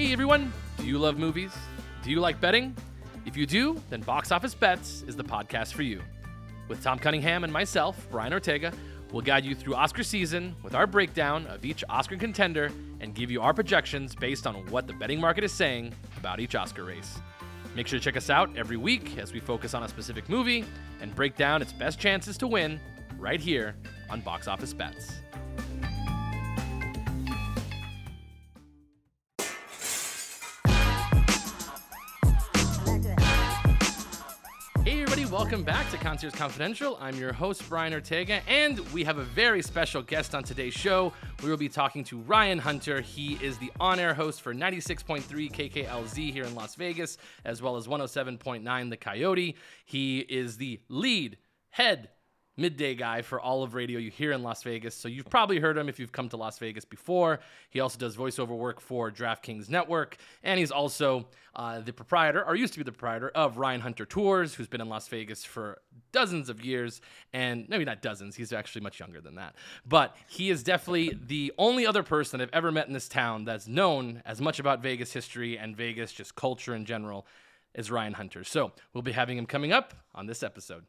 Hey everyone, do you love movies? Do you like betting? If you do, then Box Office Bets is the podcast for you. With Tom Cunningham and myself, Brian Ortega, we'll guide you through Oscar season with our breakdown of each Oscar contender and give you our projections based on what the betting market is saying about each Oscar race. Make sure to check us out every week as we focus on a specific movie and break down its best chances to win right here on Box Office Bets. Welcome back to Concierge Confidential. I'm your host, Brian Ortega, and we have a very special guest on today's show. We will be talking to Ryan Hunter. He is the on air host for 96.3 KKLZ here in Las Vegas, as well as 107.9 The Coyote. He is the lead head midday guy for all of radio you hear in Las Vegas. So you've probably heard him if you've come to Las Vegas before. He also does voiceover work for DraftKings Network, and he's also uh, the proprietor, or used to be the proprietor, of Ryan Hunter Tours, who's been in Las Vegas for dozens of years, and maybe not dozens. He's actually much younger than that. But he is definitely the only other person I've ever met in this town that's known as much about Vegas history and Vegas just culture in general as Ryan Hunter. So we'll be having him coming up on this episode.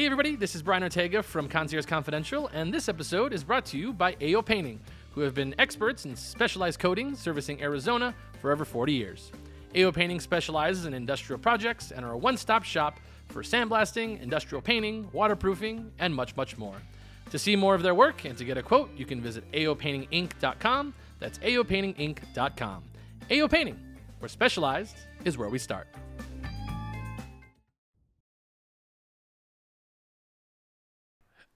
Hey everybody, this is Brian Ortega from Concierge Confidential, and this episode is brought to you by AO Painting, who have been experts in specialized coating servicing Arizona for over 40 years. AO Painting specializes in industrial projects and are a one-stop shop for sandblasting, industrial painting, waterproofing, and much, much more. To see more of their work and to get a quote, you can visit aopaintinginc.com. That's aopaintinginc.com. AO Painting, where specialized is where we start.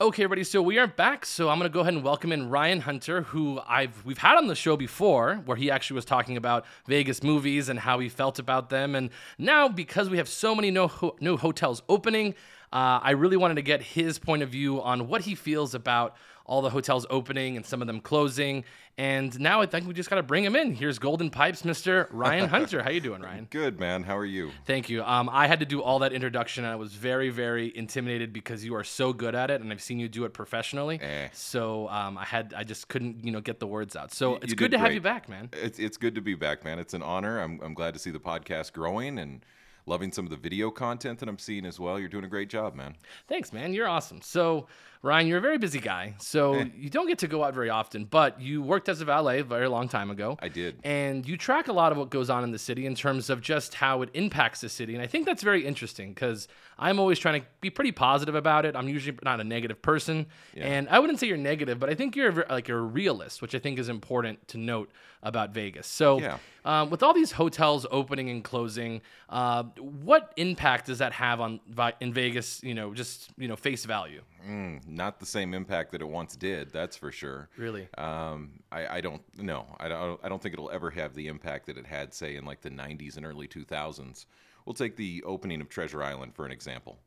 Okay, everybody. So we are back. So I'm going to go ahead and welcome in Ryan Hunter, who I've we've had on the show before, where he actually was talking about Vegas movies and how he felt about them. And now, because we have so many no ho- new hotels opening, uh, I really wanted to get his point of view on what he feels about all the hotels opening and some of them closing. And now I think we just got to bring him in. Here's Golden Pipes, Mr. Ryan Hunter. How you doing, Ryan? Good, man. How are you? Thank you. Um, I had to do all that introduction, and I was very, very intimidated because you are so good at it, and I've seen you do it professionally. Eh. So um, I had, I just couldn't, you know, get the words out. So it's you good to have you back, man. It's it's good to be back, man. It's an honor. I'm I'm glad to see the podcast growing and loving some of the video content that I'm seeing as well. You're doing a great job, man. Thanks, man. You're awesome. So, Ryan, you're a very busy guy. So Eh. you don't get to go out very often, but you worked as a valet a very long time ago. I did. And you track a lot of what goes on in the city in terms of just how it impacts the city. And I think that's very interesting because I'm always trying to be pretty positive about it. I'm usually not a negative person. Yeah. And I wouldn't say you're negative, but I think you're a like you're a realist, which I think is important to note about Vegas. So, Yeah. um, with all these hotels opening and closing, uh, what impact does that have on in Vegas? You know, just you know, face value. Mm, not the same impact that it once did. That's for sure. Really? Um, I, I don't know. I don't I don't think it'll ever have the impact that it had, say, in like the '90s and early 2000s. We'll take the opening of Treasure Island for an example.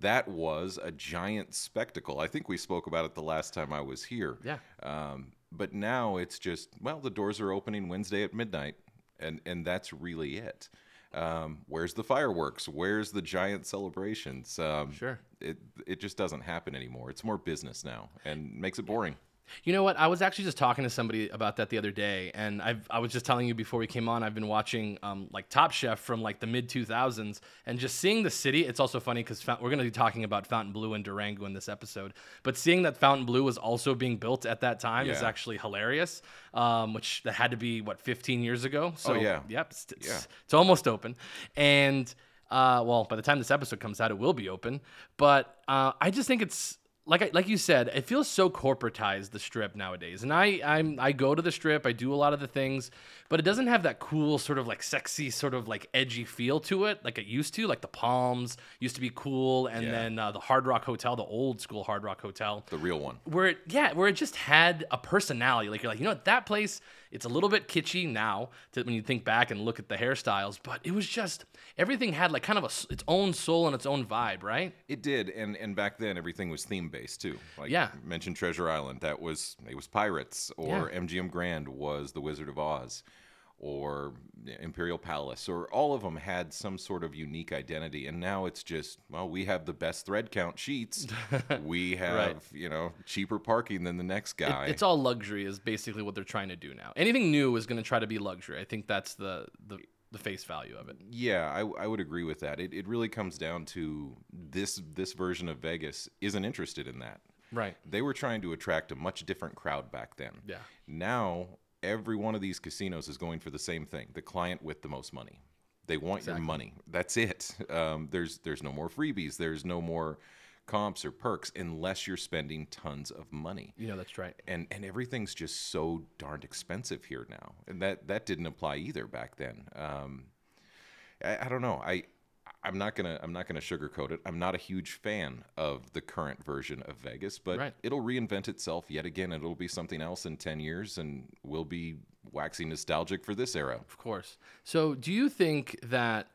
That was a giant spectacle. I think we spoke about it the last time I was here. Yeah. Um, but now it's just well, the doors are opening Wednesday at midnight, and and that's really it. Um, where's the fireworks? Where's the giant celebrations? Um, Sure. It it just doesn't happen anymore. It's more business now, and makes it boring. You know what? I was actually just talking to somebody about that the other day, and I've, I was just telling you before we came on. I've been watching um, like Top Chef from like the mid 2000s, and just seeing the city. It's also funny because we're going to be talking about Fontainebleau and Durango in this episode, but seeing that Fontainebleau was also being built at that time is actually hilarious. Um, which that had to be what 15 years ago. So Oh, yeah. yep, it's, it's, Yeah. it's almost open, and uh, well, by the time this episode comes out, it will be open. But uh, I just think it's like I, like you said, it feels so corporatized the strip nowadays. And I I'm I go to the strip, I do a lot of the things, but it doesn't have that cool sort of like sexy sort of like edgy feel to it like it used to. Like the Palms used to be cool, and Yeah. then uh, the Hard Rock Hotel, the old school Hard Rock Hotel The real one. where it yeah where it just had a personality like you're like you know what that place it's a little bit kitschy now to, when you think back and look at the hairstyles but it was just everything had like kind of a its own soul and its own vibe right It did, and and back then everything was theme based too. Like Yeah. mentioned Treasure Island, that was it was pirates, or MGM Grand was the Wizard of Oz, or Imperial Palace, or all of them had some sort of unique identity. And now it's just, well, we have the best thread count sheets. we have, Right. you know, cheaper parking than the next It- guy. it's all luxury is basically what they're trying to do now. Anything new is going to try to be luxury. I think that's the the, the face value of it. Yeah, I, I would agree with that. It, it really comes down to this this version of Vegas isn't interested in that. Right. They were trying to attract a much different crowd back then. Yeah. Now every one of these casinos is going for the same thing: the client with the most money. They want your money. That's it. Um, there's there's no more freebies. There's no more comps or perks unless you're spending tons of money. You know that's right. And and everything's just so darned expensive here now, and that that didn't apply either back then. Um, I, I don't know. I I'm not gonna I'm not gonna sugarcoat it. I'm not a huge fan of the current version of Vegas, but Right. it'll reinvent itself yet again. And it'll be something else in ten years, and we'll be waxing nostalgic for this era. Of course. So, do you think that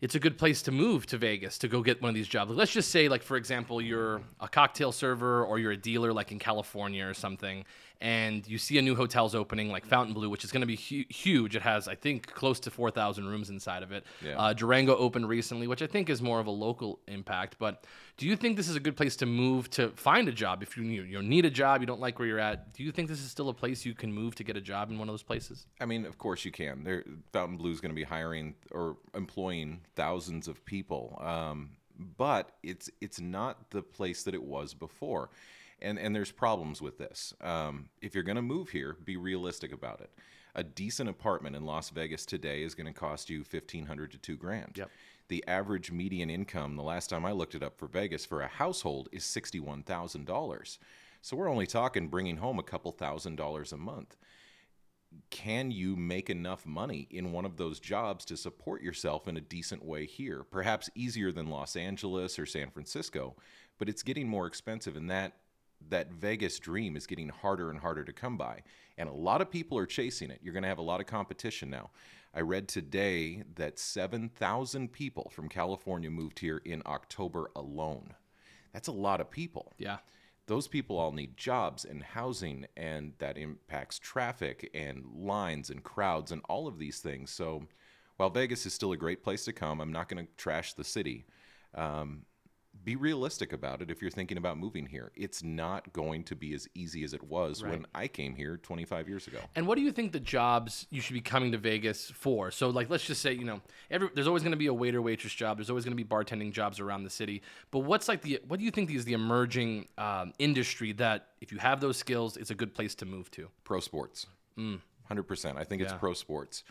it's a good place to move to Vegas to go get one of these jobs? Like, let's just say, like for example, you're a cocktail server or you're a dealer, like in California or something, and you see a new hotel's opening, like Fontainebleau, which is going to be hu- huge. It has, I think, close to four thousand rooms inside of it. Yeah. Uh, Durango opened recently, which I think is more of a local impact. But do you think this is a good place to move to find a job? If you you, need a job, you don't like where you're at, do you think this is still a place you can move to get a job in one of those places? I mean, of course you can. There, Fontainebleau is going to be hiring or employing thousands of people, um, but it's it's not the place that it was before, and and there's problems with this. Um, if you're going to move here, be realistic about it. A decent apartment in Las Vegas today is going to cost you fifteen hundred to two grand. Yep. The average median income, the last time I looked it up for Vegas for a household, is sixty-one thousand dollars. So we're only talking bringing home a couple thousand dollars a month can you make enough money in one of those jobs to support yourself in a decent way here? Perhaps easier than Los Angeles or San Francisco, but it's getting more expensive and that that Vegas dream is getting harder and harder to come by. And a lot of people are chasing it. You're going to have a lot of competition now. I read today that 7,000 people from California moved here in October alone. That's a lot of people Yeah. those people all need jobs and housing and that impacts traffic and lines and crowds and all of these things so while vegas is still a great place to come i'm not going to trash the city um, be realistic about it if you're thinking about moving here it's not going to be as easy as it was when i came here 25 years ago And what do you think the jobs you should be coming to Vegas for? So, like, let's just say, you know, every, there's always going to be a waiter waitress job. There's always going to be bartending jobs around the city. But what's like the what do you think is the emerging um, industry that if you have those skills, it's a good place to move to? pro sports. 100%. I think it's pro sports.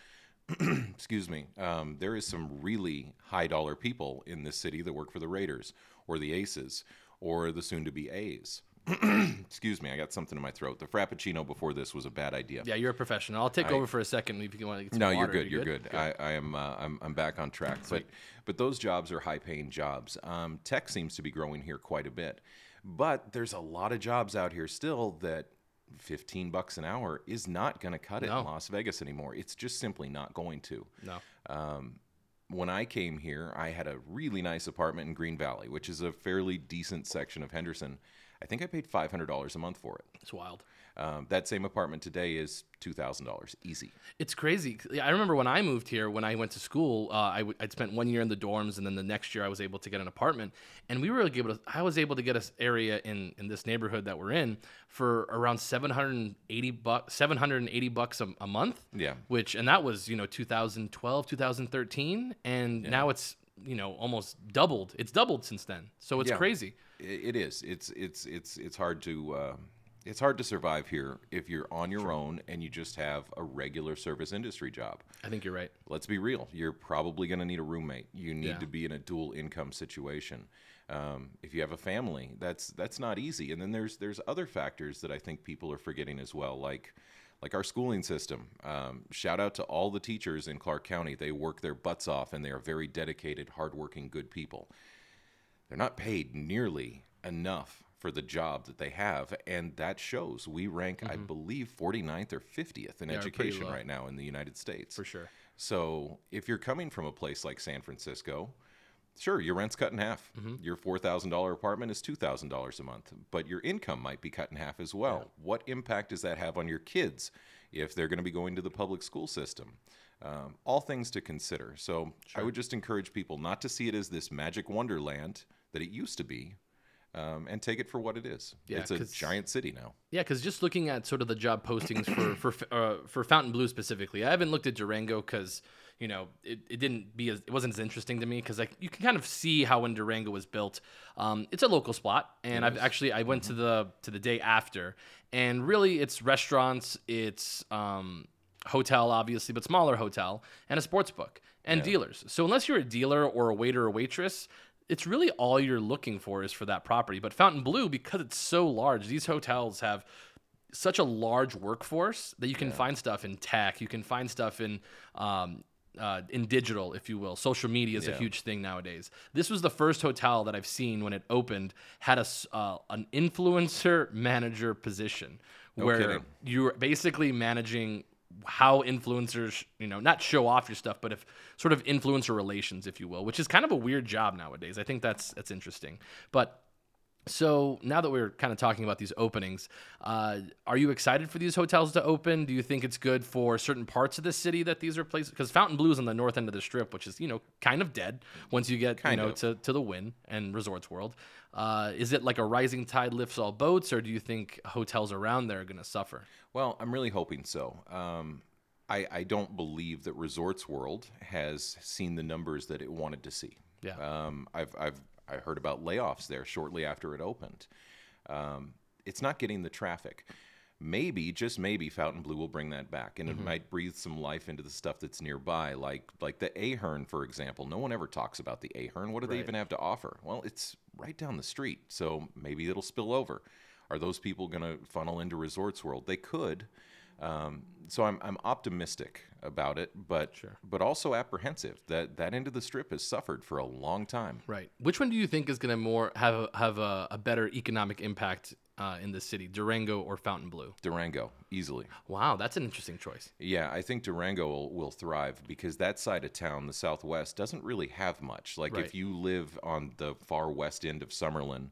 Excuse me. Um, there is some really high dollar people in this city that work for the Raiders or the Aces or the soon to be A's. Excuse me. I got something in my throat. The Frappuccino before this was a bad idea. Yeah, you're a professional. I'll take over for a second if you want to get some No, you're good. You're good. I, I am. Uh, I'm. I'm back on track. But but those jobs are high paying jobs. Um, tech seems to be growing here quite a bit, but there's a lot of jobs out here still that 15 bucks an hour is not going to cut it No. in Las Vegas anymore. It's just simply not going to. No. When I came here, I had a really nice apartment in Green Valley, which is a fairly decent section of Henderson. I think I paid $500 a month for it. It's wild. Um, that same apartment today is $2,000 easy. It's crazy. I remember when I moved here, when I went to school, uh, I w- I'd spent one year in the dorms, and then the next year I was able to get an apartment. And we were able to, I was able to get an area in, in this neighborhood that we're in for around 780 bucks, 780 bucks a, a month. Yeah. Which, and that was, you know, 2012, 2013. And now it's, you know, almost doubled. It's doubled since then. So it's Yeah. crazy. It is. It's it's it's it's hard to uh, it's hard to survive here if you're on your own and you just have a regular service industry job. I think you're right. Let's be real. You're probably going to need a roommate. You need Yeah. to be in a dual income situation. Um, if you have a family, that's that's not easy. And then there's there's other factors that I think people are forgetting as well, like like our schooling system. Um, shout out to all the teachers in Clark County. They work their butts off, and they are very dedicated, hardworking, good people they're not paid nearly enough for the job that they have and that shows we rank i believe 49th or 50th in Mm-hmm. Yeah, education right now in the united states For sure. so if you're coming from a place like san francisco sure your rent's cut in half Mm-hmm. your $4000 apartment is $2000 a month but your income might be cut in half as well what impact does that have on your kids if they're going to be going to the public school system. Um, all things to consider. So I would just encourage people not to see it as this magic wonderland that it used to be, um, and take it for what it is. Yeah, it's a giant city now. Yeah, because just looking at sort of the job postings for for uh, for Fontainebleau specifically, I haven't looked at Durango because you know it, it didn't be as it wasn't as interesting to me because like you can kind of see how when Durango was built, um, it's a local spot, and I've actually I went to the to the day after, and really it's restaurants, it's um, hotel obviously, but smaller hotel and a sports book and dealers. So unless you're a dealer or a waiter or waitress, it's really all you're looking for is for that property. But Fontainebleau, because it's so large, these hotels have such a large workforce that you can find stuff in tech, you can find stuff in um, uh, in digital, if you will. Social media is a huge thing nowadays. This was the first hotel that I've seen when it opened had a uh, an influencer manager position where kidding. you're basically managing how influencers, you know, not show off your stuff, but if sort of influencer relations, if you will, which is kind of a weird job nowadays. I think that's that's interesting. But so now that we're kind of talking about these openings, uh, are you excited for these hotels to open? Do you think it's good for certain parts of the city that these are places? Because Fontainebleau is on the north end of the strip, which is you know kind of dead once you get Kind you know of. to, to the Wynn and Resorts World. Uh, is it like a rising tide lifts all boats, or do you think hotels around there are going to suffer? Well, I'm really hoping so. Um, I, I don't believe that Resorts World has seen the numbers that it wanted to see. Yeah. Um, I've, I've I heard about layoffs there shortly after it opened. Um, it's not getting the traffic. Maybe, just maybe, Fontainebleau will bring that back, and it might breathe some life into the stuff that's nearby, like like the Ahern, for example. No one ever talks about the Ahern. What do they even have to offer? Well, it's right down the street, so maybe it'll spill over. Are those people going to funnel into Resorts World? They could. Um, so I'm, I'm optimistic about it, but but also apprehensive that that end of the strip has suffered for a long time. Right. Which one do you think is going to more have a, have a, a better economic impact uh, in the city, Durango or Fontainebleau? Durango, easily. Wow, that's an interesting choice. Yeah, I think Durango will, will thrive because that side of town, the southwest, doesn't really have much. Like Right. if you live on the far west end of Summerlin,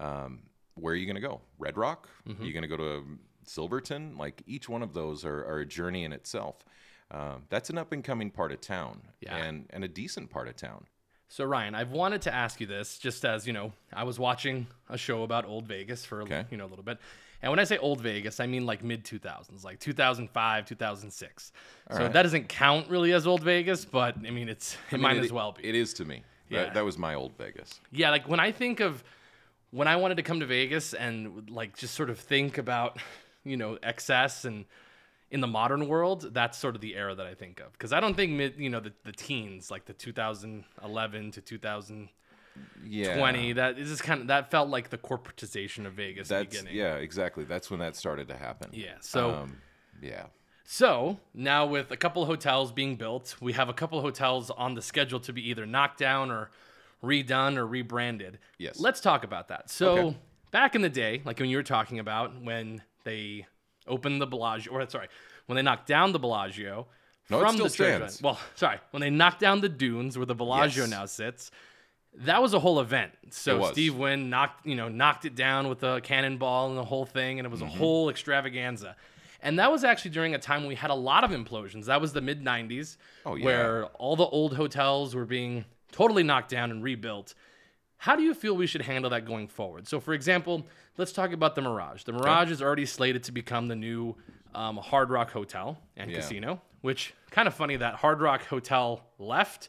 um, where are you going to go? Red Rock? Mm-hmm. Are you going to go to Silverton? Like each one of those are, are a journey in itself. Um, that's an up and coming part of town Yeah. and, and a decent part of town. So Ryan, I've wanted to ask you this just as, you know, I was watching a show about old Vegas for, Okay. you know, a little bit. And when I say old Vegas, I mean like mid 2000s, like 2005, 2006. so right. that doesn't count really as old Vegas, but I mean, it's it I mean, might it- as well be. It is to me. Yeah. That, that was my old Vegas. Yeah, like when I think of when I wanted to come to Vegas and like just sort of think about, you know, excess and in the modern world, that's sort of the era that I think of. Because I don't think mid, you know, the, the teens, like the 2011 to 2020, Yeah. that is just kind of that felt like the corporatization of Vegas That's beginning. yeah, exactly. That's when that started to happen. Yeah. So Um, yeah. So now, with a couple of hotels being built, we have a couple of hotels on the schedule to be either knocked down or redone or rebranded. Yes. Let's talk about that. So Okay. back in the day, like when you were talking about when they opened the Bellagio, or sorry, when they knocked down the Bellagio No, from the Treasure stands. Well, sorry, when they knocked down the dunes where the Bellagio Yes. now sits. That was a whole event. So. Steve Wynn knocked, you know, knocked it down with a cannonball and the whole thing, and it was Mm-hmm. a whole extravaganza. And that was actually during a time when we had a lot of implosions. That was the mid '90s, Oh, yeah. where all the old hotels were being totally knocked down and rebuilt. How do you feel we should handle that going forward? So, for example, let's talk about the Mirage. The Mirage is already slated to become the new um, Hard Rock Hotel and Yeah. Casino, which kind of funny that Hard Rock Hotel left,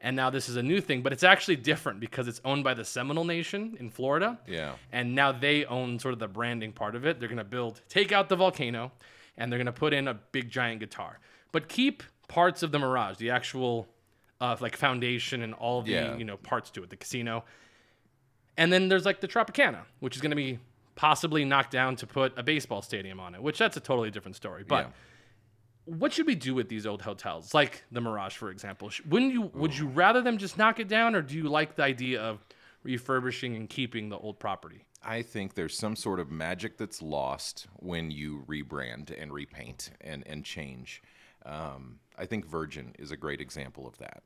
and now this is a new thing, but it's actually different because it's owned by the Seminole Nation in Florida. Yeah. And now they own sort of the branding part of it. They're going to build, take out the volcano, and they're going to put in a big giant guitar, but keep parts of the Mirage, the actual uh, like foundation and all the Yeah. you know parts to it, the casino. And then there's like the Tropicana, which is going to be possibly knocked down to put a baseball stadium on it, which that's a totally different story. But Yeah. what should we do with these old hotels, like the Mirage, for example? Wouldn't you? Would you rather them just knock it down, or do you like the idea of refurbishing and keeping the old property? I think there's some sort of magic that's lost when you rebrand and repaint and, and change. Um, I think Virgin is a great example of that.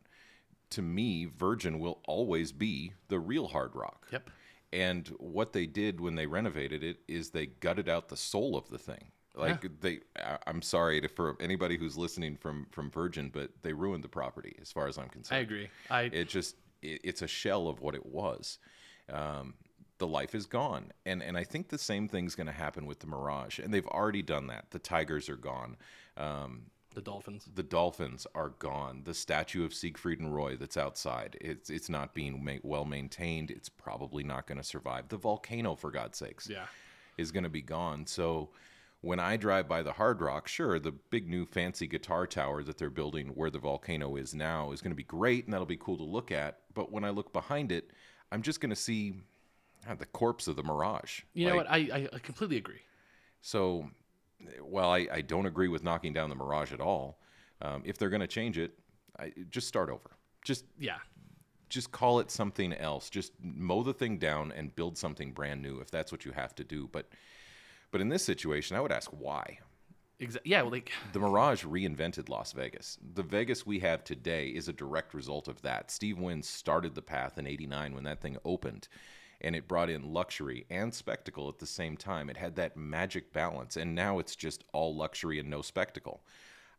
To me, Virgin will always be the real hard rock. Yep. And what they did when they renovated it is they gutted out the soul of the thing. Like they, I- I'm sorry to, for anybody who's listening from from Virgin, but they ruined the property as far as I'm concerned. I agree. I It just it, it's a shell of what it was. Um, the life is gone, and and I think the same thing's going to happen with the Mirage, and they've already done that. The Tigers are gone. Um, the Dolphins. the dolphins are gone. The statue of Siegfried and Roy that's outside, it's it's not being ma- well maintained. It's probably not going to survive. The volcano, for God's sakes, Yeah. is going to be gone. So when I drive by the Hard Rock, sure, the big new fancy guitar tower that they're building where the volcano is now is going to be great, and that'll be cool to look at. But when I look behind it, I'm just going to see ah, the corpse of the Mirage. You know what? I I completely agree. so, well, I, I don't agree with knocking down the Mirage at all. Um, if they're going to change it, I, just start over. Just Yeah. just call it something else. Just mow the thing down and build something brand new if that's what you have to do. But but in this situation, I would ask why. Exactly. Yeah. Well, like The Mirage reinvented Las Vegas. The Vegas we have today is a direct result of that. Steve Wynn started the path in 89 when that thing opened, and it brought in luxury and spectacle at the same time. It had that magic balance, and now it's just all luxury and no spectacle.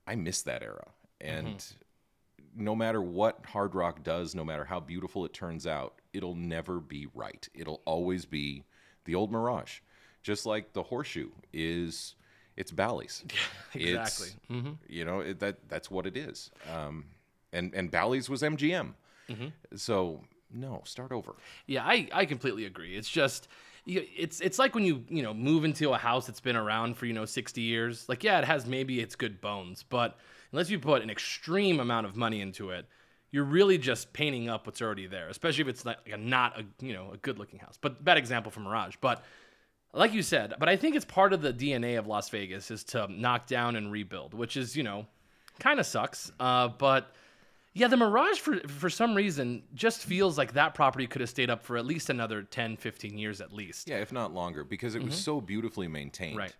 I miss that era. And mm-hmm. no matter what Hard Rock does, no matter how beautiful it turns out, it'll never be right. It'll always be the old Mirage. Just like the Horseshoe is it's Bally's. exactly. It's, mm-hmm. You know, it, that that's what it is. Um, and and Bally's was MGM. Mm-hmm. So no, start over. Yeah, I, I completely agree. It's just it's it's like when you you know move into a house that's been around for you know 60 years. Like yeah, it has maybe its good bones, but unless you put an extreme amount of money into it, you're really just painting up what's already there. Especially if it's like a, not a you know a good looking house. But bad example for Mirage, but. Like you said, but I think it's part of the DNA of Las Vegas is to knock down and rebuild, which is, you know, kind of sucks. Uh, but yeah, the Mirage for for some reason just feels like that property could have stayed up for at least another 10, 15 years at least. Yeah, if not longer, because it was mm-hmm. so beautifully maintained. Right.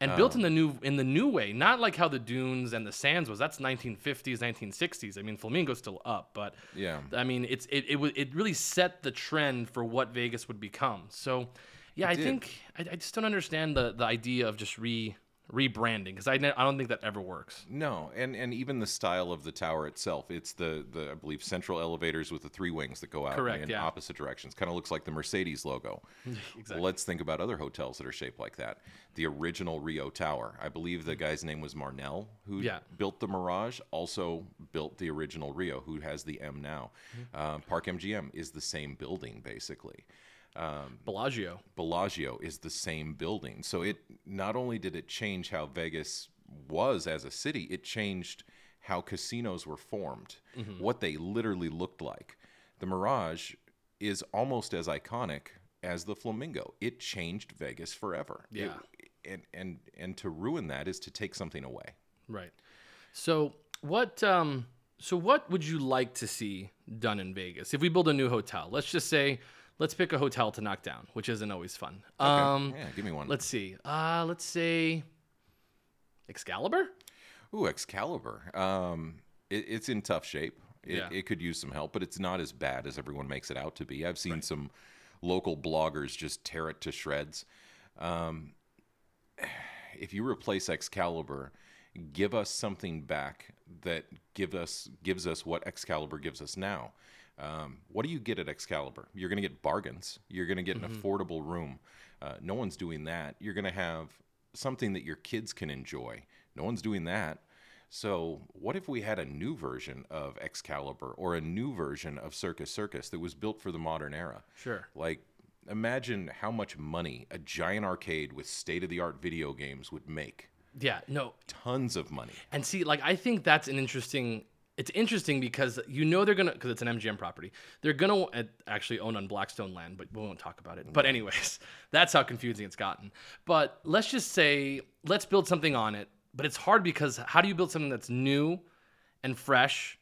And um, built in the new in the new way, not like how the dunes and the sands was. That's 1950s, 1960s. I mean, Flamingo's still up, but Yeah. I mean, it's it it, it really set the trend for what Vegas would become. So, yeah, I did. think I, I just don't understand the the idea of just re rebranding because I, I don't think that ever works. No, and and even the style of the tower itself, it's the the I believe central elevators with the three wings that go out Correct, in yeah. opposite directions. Kind of looks like the Mercedes logo. Exactly. Let's think about other hotels that are shaped like that. The original Rio Tower, I believe the guy's name was Marnell, who Yeah. built the Mirage, also built the original Rio, who has the M now. Mm-hmm. Uh, Park MGM is the same building basically. Bellagio. Bellagio is the same building. So it not only did it change how Vegas was as a city, it changed how casinos were formed, what they literally looked like. The Mirage is almost as iconic as the Flamingo. It changed Vegas forever. It- Yeah. and and and to ruin that is to take something away. Right. So what um so what would you like to see done in Vegas? If we build a new hotel, let's just say let's pick a hotel to knock down, which isn't always fun. Um yeah, give me one. let's see. Uh let's say Excalibur? Ooh, Excalibur. Um, it, it's in tough shape. It, Yeah. it could use some help, but it's not as bad as everyone makes it out to be. I've seen some local bloggers just tear it to shreds. Um, if you replace Excalibur, give us something back that give us gives us what Excalibur gives us now. Um, what do you get at Excalibur? You're going to get bargains. You're going to get an affordable room. Uh, no one's doing that. You're going to have something that your kids can enjoy. No one's doing that. So, what if we had a new version of Excalibur or a new version of Circus Circus that was built for the modern era? Sure. Like, imagine how much money a giant arcade with state of the art video games would make. Yeah, no. Tons of money. And see, like I think that's an interesting. It's interesting because you know they're gonna because it's an MGM property. They're gonna uh, actually own on Blackstone land, but we won't talk about it. But anyways, that's how confusing it's gotten. But let's just say let's build something on it. But it's hard because how do you build something that's new and fresh,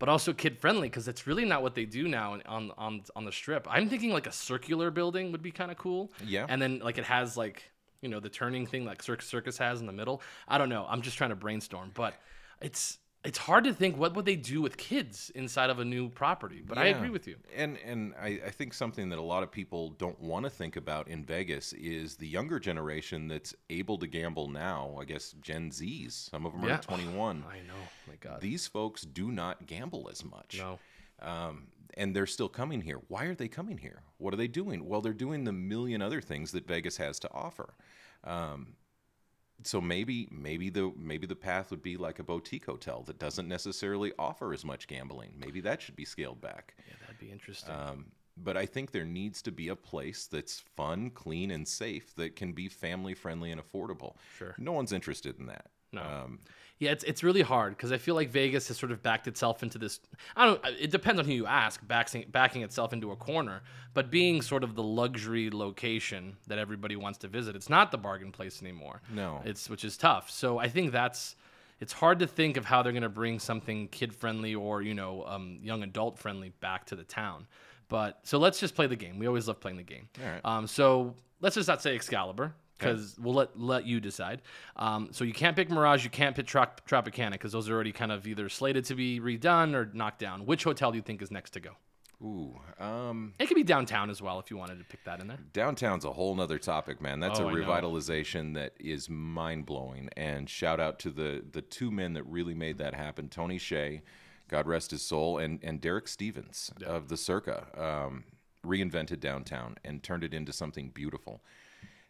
but also kid friendly? Because it's really not what they do now on on on the strip. I'm thinking like a circular building would be kind of cool. Yeah. And then like it has like you know the turning thing like Circus Circus has in the middle. I don't know. I'm just trying to brainstorm, but it's it's hard to think what would they do with kids inside of a new property. But I agree with you. And and I, I think something that a lot of people don't want to think about in Vegas is the younger generation that's able to gamble now. I guess Gen Zs. Some of them are Yeah. 21. I know. My God. These folks do not gamble as much. no. Um, and they're still coming here. Why are they coming here? What are they doing? Well, they're doing the million other things that Vegas has to offer. Um, so maybe maybe the maybe the path would be like a boutique hotel that doesn't necessarily offer as much gambling. Maybe that should be scaled back. Yeah, that'd be interesting. Um, but I think there needs to be a place that's fun, clean, and safe that can be family friendly and affordable. Sure. No one's interested in that. No. Um, Yeah, it's it's really hard because I feel like Vegas has sort of backed itself into this. I don't. It depends on who you ask, backing backing itself into a corner. But being sort of the luxury location that everybody wants to visit, it's not the bargain place anymore. No. it's which is tough. So I think that's. It's hard to think of how they're going to bring something kid friendly or you know um, young adult friendly back to the town. But so let's just play the game. We always love playing the game. All right. Um, so let's just not say Excalibur because we'll let let you decide. Um, so you can't pick Mirage, you can't pick Trop- Tropicana because those are already kind of either slated to be redone or knocked down. Which hotel do you think is next to go? ooh, um, It could be downtown as well if you wanted to pick that in there. Downtown's a whole nother topic, man. That's Oh, a revitalization that is mind blowing. And shout out to the the two men that really made that happen: Tony Hsieh, God rest his soul, and and Derek Stevens of the Circa. Um, reinvented downtown and turned it into something beautiful.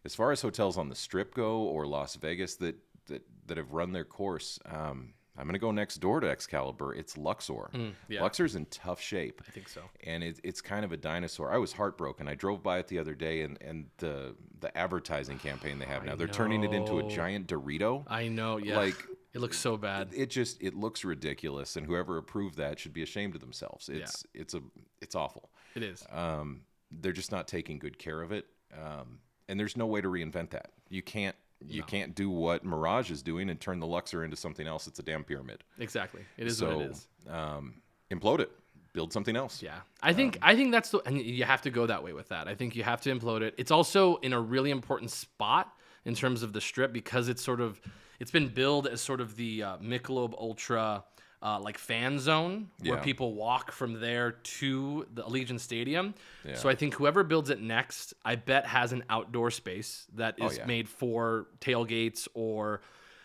As far as hotels on the Strip go or Las Vegas that that that have run their course, um, I'm going to go next door to Excalibur. It's Luxor. Mm, yeah. Luxor's in tough shape I think so. and it, it's kind of a dinosaur. I was heartbroken. I drove by it the other day, and, and the the advertising campaign they have now, they're turning it into a giant Dorito. I know. Yeah. Like- it looks so bad. It just it looks ridiculous, and whoever approved that should be ashamed of themselves. It's it's a it's awful. It is. Um, they're just not taking good care of it, um, and there's no way to reinvent that. You can't you can't do what Mirage is doing and turn the Luxor into something else. It's a damn pyramid. Exactly. It is so what it is. Um, implode it, build something else. Yeah, I think I think that's the and you have to go that way with that. I think you have to implode it. It's also in a really important spot in terms of the strip because it's sort of it's been billed as sort of the uh, Michelob Ultra uh, like fan zone where Yeah. people walk from there to the Allegiant Stadium. Yeah. So I think whoever builds it next, I bet has an outdoor space that is Oh, yeah. made for tailgates or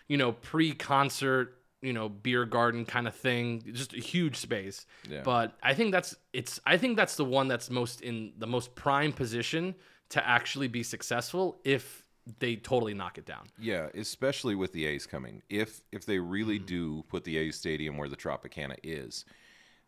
you know pre-concert you know beer garden kind of thing just a huge space but i think that's it's i think that's the one that's most in the most prime position to actually be successful if they totally knock it down Yeah, especially with the A's coming. If if they really Mm-hmm. do put the A's stadium where the Tropicana is,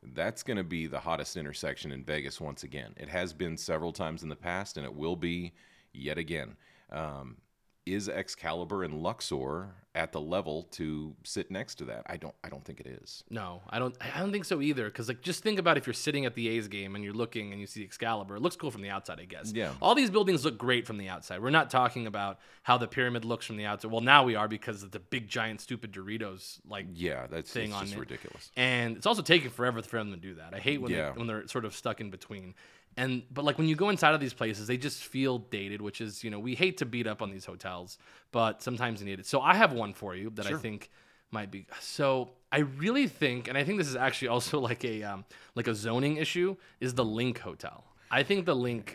that's going to be the hottest intersection in Vegas once again. It has been several times in the past, and it will be yet again. Um, is Excalibur and Luxor at the level to sit next to that? I don't. I don't think it is. no i don't i don't think so either because like just think about if you're sitting at the a's game and you're looking and you see excalibur it looks cool from the outside i guess Yeah. all these buildings look great from the outside we're not talking about how the pyramid looks from the outside well now we are because of the big giant stupid doritos like Yeah, that's Thing it's on just it. ridiculous. and it's also taking forever for them to do that. I hate when Yeah. they, when they're sort of stuck in between. And but like when you go inside of these places, they just feel dated, which is you know we hate to beat up on these hotels, but sometimes you need it. So I have one for you that I think might be. So I really think, and I think this is actually also like a um, like a zoning issue, is the LINQ Hotel. I think the LINQ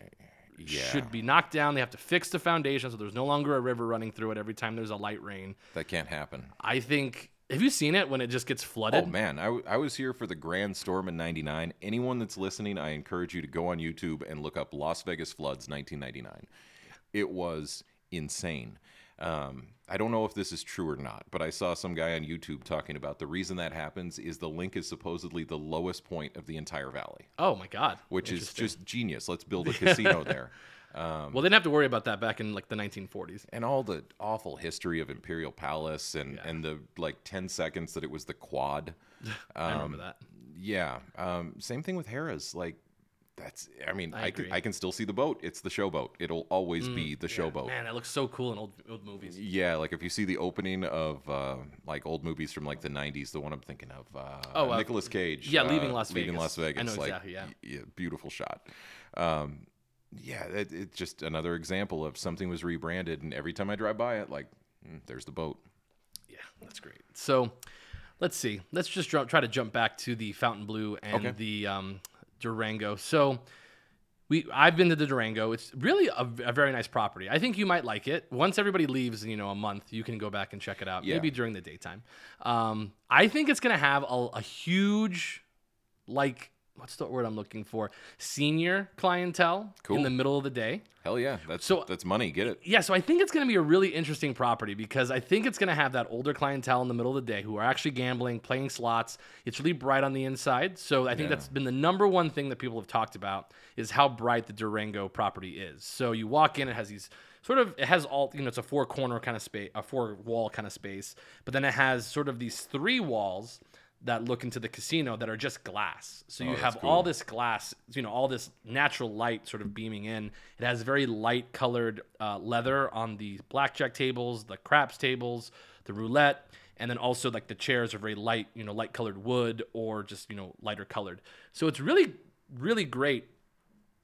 Yeah, should be knocked down. They have to fix the foundation so there's no longer a river running through it every time there's a light rain. that can't happen. I think. Have you seen it when it just gets flooded? Oh man, I, w- I was here for the Grand Storm in '99. Anyone that's listening, I encourage you to go on YouTube and look up Las Vegas floods 1999. It was insane. Um, I don't know if this is true or not, but I saw some guy on YouTube talking about the reason that happens is the LINQ is supposedly the lowest point of the entire valley, Oh my god! which is just genius. Let's build a casino there. Well, they didn't have to worry about that back in like the 1940s. and all the awful history of Imperial Palace and and the like 10 seconds that it was the quad. I Um, remember that. Yeah. Um, same thing with Harrah's. Like, that's. I mean, I I, can. Mm, I can still see the boat. It's the showboat. It'll always be the showboat. Man, that looks so cool in old old movies. Yeah, like if you see the opening of uh, like old movies from like the '90s, the one I'm thinking of, uh, Oh, uh, Nicolas Cage. yeah, uh, Leaving Las Vegas. Leaving Las Vegas. I know like, exactly, yeah. y- beautiful shot. Um, yeah, it, it's just another example of something was rebranded, and every time I drive by it, like, mm, there's the boat. Yeah, that's great. So, let's see. Let's just jump, try to jump back to the Fontainebleau and Okay. the um, Durango. So we I've been to the Durango. It's really a, a very nice property. I think you might like it. Once everybody leaves, you know, a month, you can go back and check it out. Yeah. Maybe during the daytime. Um, I think it's gonna have a, a huge, like, what's the word I'm looking for? Senior clientele cool. in the middle of the day. Hell yeah, that's So- that's money. Get it? Yeah, so I think it's going to be a really interesting property because I think it's going to have that older clientele in the middle of the day who are actually gambling, playing slots. It's really bright on the inside. So I think Yeah. that's been the number one thing that people have talked about is how bright the Durango property is. So you walk in, it has these sort of it has all you know it's a four corner kind of space, a four wall kind of space, but then it has sort of these three walls that look into the casino that are just glass. So you Oh, have all this glass, you know, all this natural light sort of beaming in. It has very light colored uh, leather on the blackjack tables, the craps tables, the roulette, and then also like the chairs are very light, you know, light colored wood or just, you know, lighter colored. So it's really, really great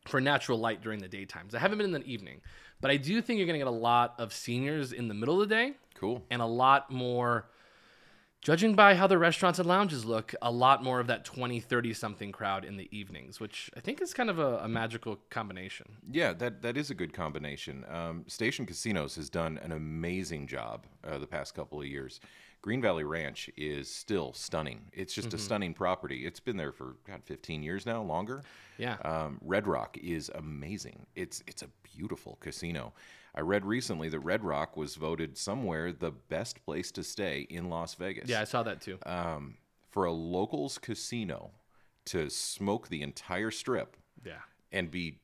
for natural light during the daytimes. I haven't been in the evening, but I do think you're going to get a lot of seniors in the middle of the day Cool. and a lot more judging by how the restaurants and lounges look a lot more of that 20 30 something crowd in the evenings which i think is kind of a, a magical combination Yeah, that that is a good combination. Um, Station Casinos has done an amazing job uh, the past couple of years. Green Valley Ranch is still stunning. It's just Mm-hmm. a stunning property. It's been there for God 15 years now, longer. yeah Um, Red Rock is amazing. It's it's a beautiful casino. I read recently that Red Rock was voted somewhere the best place to stay in Las Vegas. yeah i saw that too Um, for a locals casino to smoke the entire strip yeah and be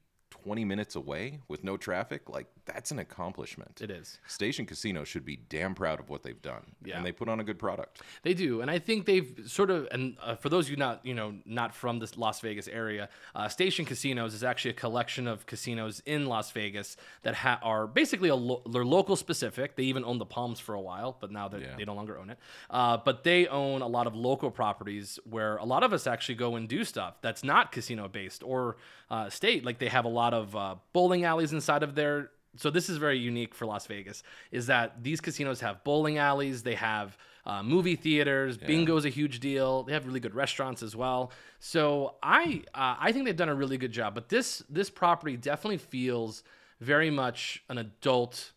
20 minutes away with no traffic, like that's an accomplishment. it is Station Casino should be damn proud of what they've done. Yeah. And they put on a good product. They do, and I think they've sort of. And uh, for those of you not, you know, not from this Las Vegas area, uh, Station Casinos is actually a collection of casinos in Las Vegas that ha- are basically a lo- they're local specific. They even owned the Palms for a while, but now they Yeah. they no longer own it. Uh, but they own a lot of local properties where a lot of us actually go and do stuff that's not casino based or uh, state. Like they have a lot of uh, bowling alleys inside of their so this is very unique for Las Vegas is that these casinos have bowling alleys, they have uh, movie theaters, bingo is a huge deal. They have really good restaurants as well. So I uh, I think they've done a really good job. But this this property definitely feels very much an adult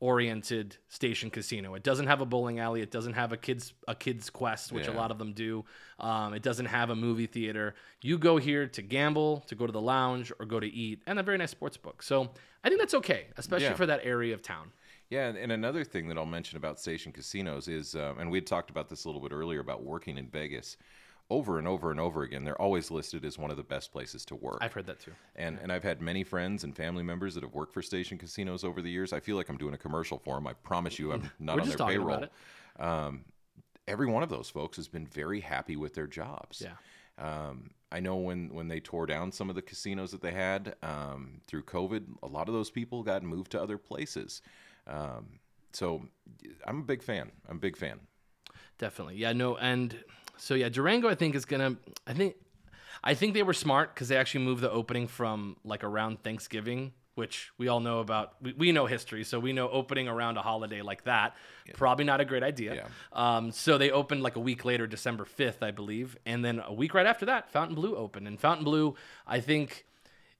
oriented station casino. It doesn't have a bowling alley. It doesn't have a kids a kids quest, which a lot of them do. Um, it doesn't have a movie theater. You go here to gamble, to go to the lounge, or go to eat, and a very nice sports book. So I think that's okay, especially Yeah. for that area of town. Yeah, and, and another thing that I'll mention about station casinos is, um, and we had talked about this a little bit earlier about working in Vegas. Over and over and over again, they're always listed as one of the best places to work. I've heard that too. and and I've had many friends and family members that have worked for station casinos over the years. I feel like I'm doing a commercial for them. I promise you, I'm not We're on their payroll. about it. Um, every one of those folks has been very happy with their jobs. Yeah. Um, I know when when they tore down some of the casinos that they had um, through COVID, a lot of those people got moved to other places. Um, so I'm a big fan. I'm a big fan. Definitely. Yeah, no, and so yeah, Durango I think is gonna I think I think they were smart because they actually moved the opening from like around Thanksgiving, which we all know about. We, we know history, so we know opening around a holiday like that probably not a great idea. Yeah. Um, so they opened like a week later, December fifth, I believe, and then a week right after that, Fontainebleau opened, and Fontainebleau, I think.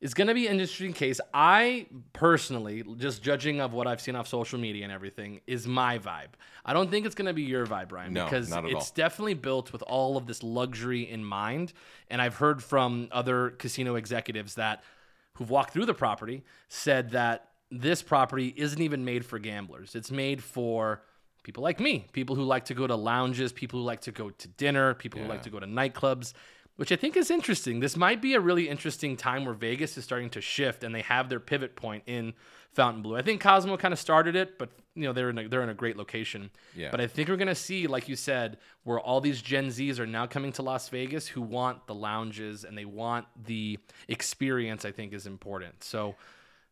Is going to be an interesting case. I personally, just judging of what I've seen off social media and everything, is my vibe. I don't think it's going to be your vibe, Ryan, No, because it's all. definitely built with all of this luxury in mind. And I've heard from other casino executives that who've walked through the property said that this property isn't even made for gamblers. It's made for people like me, people who like to go to lounges, people who like to go to dinner, people who like to go to nightclubs, which I think is interesting. This might be a really interesting time where Vegas is starting to shift and they have their pivot point in Fontainebleau. I think Cosmo kind of started it, but you know they're in a, they're in a great location. Yeah. But I think we're gonna see, like you said, where all these Gen Zs are now coming to Las Vegas who want the lounges and they want the experience. I think is important. So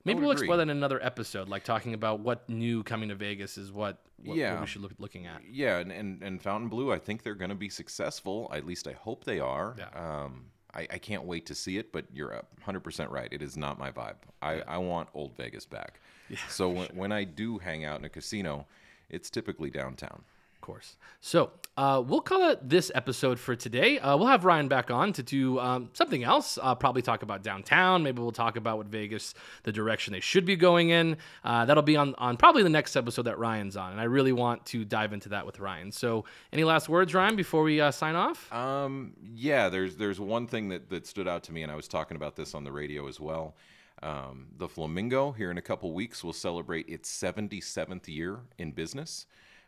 maybe we'll agree. explore that in another episode, like talking about what new coming to Vegas is what what, what we should look looking at. Yeah, and, and, and Fontainebleau, I think they're going to be successful. At least I hope they are. Yeah. Um, I, I can't wait to see it, but you're 100% right. It is not my vibe. I, I want old Vegas back. Yeah, so when, when I do hang out in a casino, it's typically downtown. Course. So uh, we'll call it this episode for today. Uh, we'll have Ryan back on to do um, something else. Uh, probably talk about downtown. Maybe we'll talk about what Vegas, the direction they should be going in. Uh, that'll be on on probably the next episode that Ryan's on, and I really want to dive into that with Ryan. So, any last words, Ryan, before we uh, sign off? Um, yeah, there's there's one thing that that stood out to me, and I was talking about this on the radio as well. Um, the Flamingo here in a couple weeks will celebrate its 77th year in business.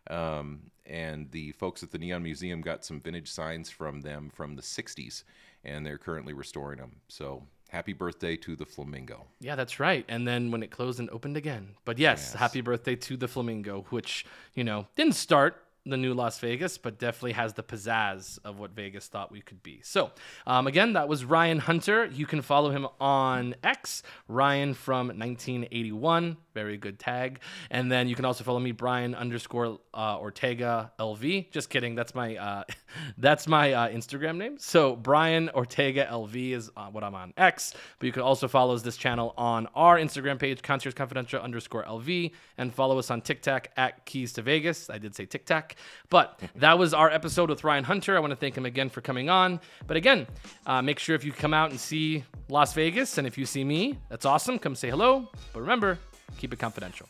Um, and the folks at the Neon Museum got some vintage signs from them from the 60s, and they're currently restoring them. So happy birthday to the Flamingo. Yeah, that's right. And then when it closed and opened again. But yes, Yes. happy birthday to the Flamingo, which, you know, didn't start the new Las Vegas, but definitely has the pizzazz of what Vegas thought we could be. So, um, again, that was Ryan Hunter. You can follow him on X, Ryan from 1981. Very good tag. And then you can also follow me, Brian underscore uh, Ortega LV. Just kidding. That's my uh, that's my uh, Instagram name. So Brian Ortega LV is uh, what I'm on X. But you can also follow this channel on our Instagram page, Concierge Confidential underscore LV, and follow us on TikTok at Keys to Vegas. I did say TikTok. But that was our episode with Ryan Hunter. I want to thank him again for coming on. But again, uh, make sure if you come out and see Las Vegas, and if you see me, that's awesome. Come say hello. But remember, keep it confidential.